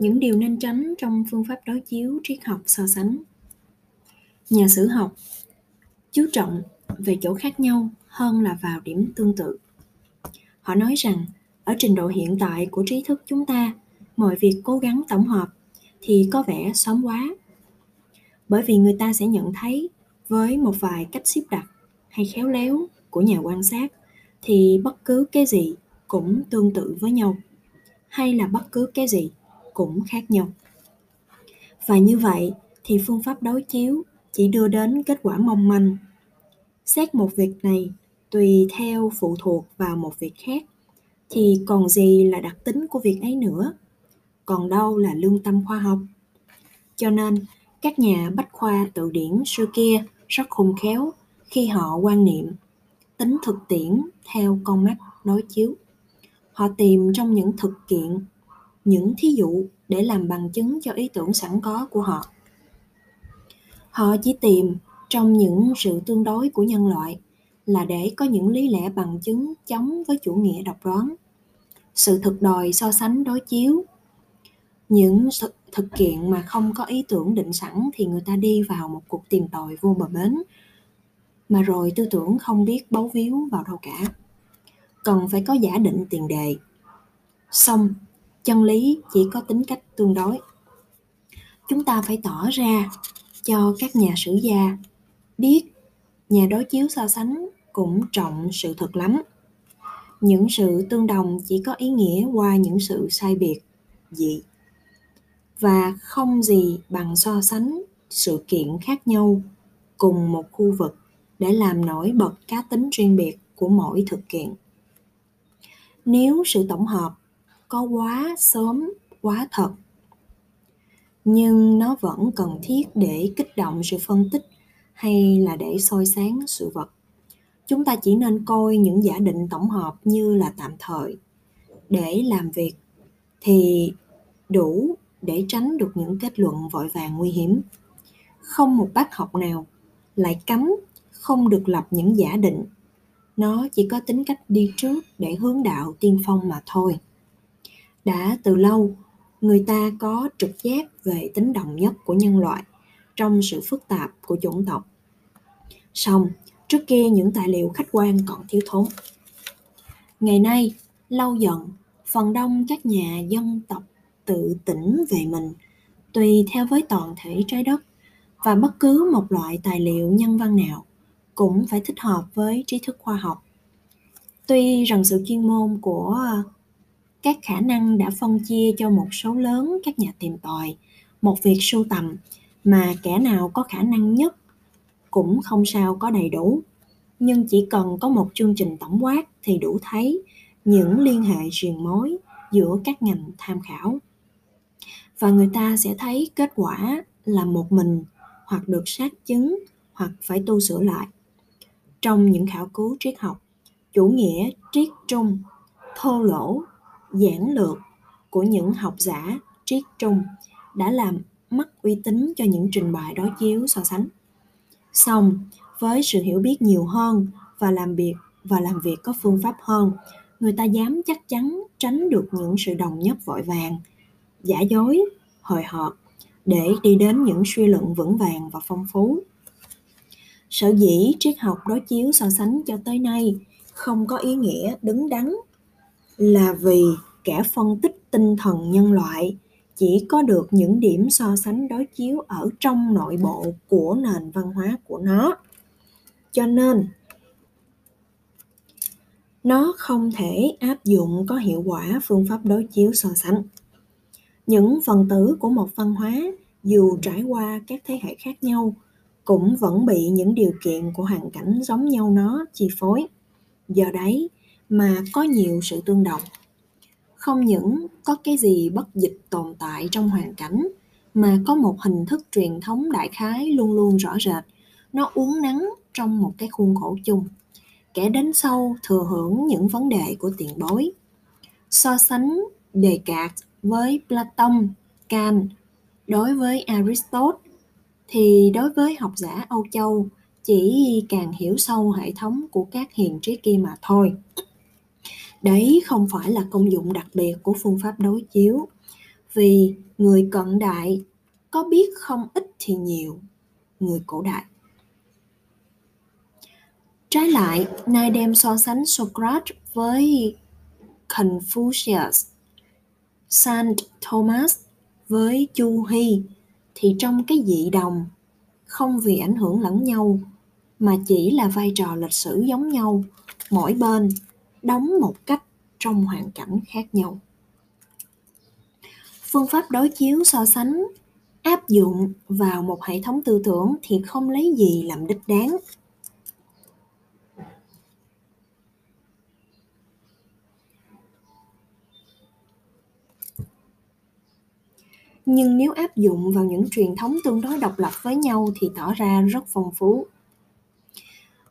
những điều nên tránh trong phương pháp đối chiếu triết học so sánh. Nhà sử học chú trọng về chỗ khác nhau hơn là vào điểm tương tự. Họ nói rằng, ở trình độ hiện tại của trí thức chúng ta, mọi việc cố gắng tổng hợp thì có vẻ sớm quá. Bởi vì người ta sẽ nhận thấy, với một vài cách xếp đặt hay khéo léo của nhà quan sát, thì bất cứ cái gì cũng tương tự với nhau. Hay là bất cứ cái gì cũng khác nhau. Và như vậy thì phương pháp đối chiếu chỉ đưa đến kết quả mong manh. Xét một việc này tùy theo phụ thuộc vào một việc khác, thì còn gì là đặc tính của việc ấy nữa? Còn đâu là lương tâm khoa học? Cho nên, các nhà bách khoa tự điển xưa kia rất khôn khéo khi họ quan niệm tính thực tiễn theo con mắt đối chiếu. Họ tìm trong những thực kiện, những thí dụ để làm bằng chứng cho ý tưởng sẵn có của họ. Họ chỉ tìm trong những sự tương đối của nhân loại là để có những lý lẽ bằng chứng chống với chủ nghĩa độc đoán, sự thực đòi so sánh đối chiếu. Những thực kiện mà không có ý tưởng định sẵn thì người ta đi vào một cuộc tìm tòi vô bờ bến, mà rồi tư tưởng không biết bấu víu vào đâu cả. Cần phải có giả định tiền đề. Xong chân lý chỉ có tính cách tương đối. Chúng ta phải tỏ ra cho các nhà sử gia biết nhà đối chiếu so sánh cũng trọng sự thật lắm. Những sự tương đồng chỉ có ý nghĩa qua những sự sai biệt, dị, và không gì bằng so sánh sự kiện khác nhau cùng một khu vực để làm nổi bật cá tính riêng biệt của mỗi thực kiện. Nếu sự tổng hợp có quá sớm, quá thật. Nhưng nó vẫn cần thiết để kích động sự phân tích hay là để soi sáng sự vật. Chúng ta chỉ nên coi những giả định tổng hợp như là tạm thời. Để làm việc thì đủ để tránh được những kết luận vội vàng nguy hiểm. Không một bác học nào lại cấm không được lập những giả định. Nó chỉ có tính cách đi trước để hướng đạo tiên phong mà thôi đã từ lâu, người ta có trực giác về tính đồng nhất của nhân loại trong sự phức tạp của chủng tộc. Song trước kia những tài liệu khách quan còn thiếu thốn. Ngày nay, lâu dần, phần đông các nhà dân tộc tự tỉnh về mình, tùy theo với toàn thể trái đất, và bất cứ một loại tài liệu nhân văn nào cũng phải thích hợp với trí thức khoa học. Tuy rằng sự chuyên môn của các khả năng đã phân chia cho một số lớn các nhà tìm tòi, một việc sưu tầm mà kẻ nào có khả năng nhất cũng không sao có đầy đủ. Nhưng chỉ cần có một chương trình tổng quát thì đủ thấy những liên hệ truyền mối giữa các ngành tham khảo. Và người ta sẽ thấy kết quả là một mình, hoặc được xác chứng, hoặc phải tu sửa lại. Trong những khảo cứu triết học, chủ nghĩa triết trung, thô lỗ giản lược của những học giả triết trung đã làm mất uy tín cho những trình bày đối chiếu so sánh. Song, với sự hiểu biết nhiều hơn và làm việc và làm việc có phương pháp hơn, người ta dám chắc chắn tránh được những sự đồng nhất vội vàng, giả dối hồi hộp để đi đến những suy luận vững vàng và phong phú. Sở dĩ triết học đối chiếu so sánh cho tới nay không có ý nghĩa đứng đắn là vì kẻ phân tích tinh thần nhân loại chỉ có được những điểm so sánh đối chiếu ở trong nội bộ của nền văn hóa của nó. Cho nên, nó không thể áp dụng có hiệu quả phương pháp đối chiếu so sánh. Những phần tử của một văn hóa, dù trải qua các thế hệ khác nhau, cũng vẫn bị những điều kiện của hoàn cảnh giống nhau nó chi phối. Do đấy mà có nhiều sự tương đồng. Không những có cái gì bất dịch tồn tại trong hoàn cảnh, mà có một hình thức truyền thống đại khái luôn luôn rõ rệt. Nó uốn nắn trong một cái khuôn khổ chung kẻ đến sau thừa hưởng những vấn đề của tiền bối. So sánh đề cạt với platon, kant đối với aristotle, thì đối với học giả âu châu, chỉ càng hiểu sâu hệ thống của các hiền trí kia mà thôi đấy không phải là công dụng đặc biệt của phương pháp đối chiếu. Vì người cận đại có biết không ít thì nhiều, người cổ đại. Trái lại, nay đem so sánh socrates với confucius, saint thomas với chu hy thì trong cái dị đồng không vì ảnh hưởng lẫn nhau mà chỉ là vai trò lịch sử giống nhau, mỗi bên đóng một cách trong hoàn cảnh khác nhau. Phương pháp đối chiếu so sánh, áp dụng vào một hệ thống tư tưởng thì không lấy gì làm đích đáng. Nhưng nếu áp dụng vào những truyền thống tương đối độc lập với nhau thì tỏ ra rất phong phú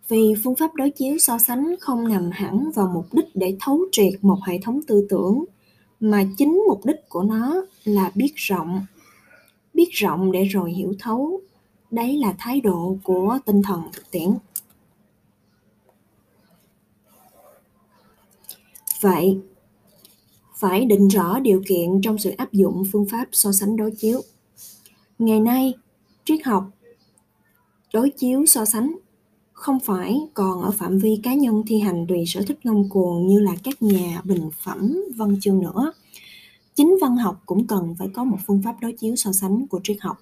vì phương pháp đối chiếu so sánh không nằm hẳn vào mục đích để thấu triệt một hệ thống tư tưởng, mà chính mục đích của nó là biết rộng. Biết rộng để rồi hiểu thấu. Đấy là thái độ của tinh thần thực tiễn. Vậy, phải định rõ điều kiện trong sự áp dụng phương pháp so sánh đối chiếu. Ngày nay, triết học đối chiếu so sánh không phải, còn ở phạm vi cá nhân thi hành tùy sở thích ngông cuồng như là các nhà bình phẩm văn chương nữa. Chính văn học cũng cần phải có một phương pháp đối chiếu so sánh của triết học.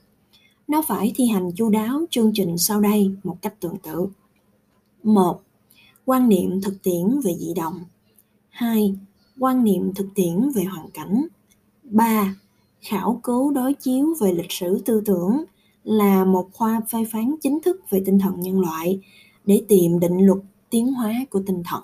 Nó phải thi hành chu đáo, chương trình sau đây một cách tương tự. Một, quan niệm thực tiễn về dị đồng hai, quan niệm thực tiễn về hoàn cảnh. Ba, khảo cứu đối chiếu về lịch sử tư tưởng là một khoa phê phán chính thức về tinh thần nhân loại để tìm định luật tiến hóa của tinh thần.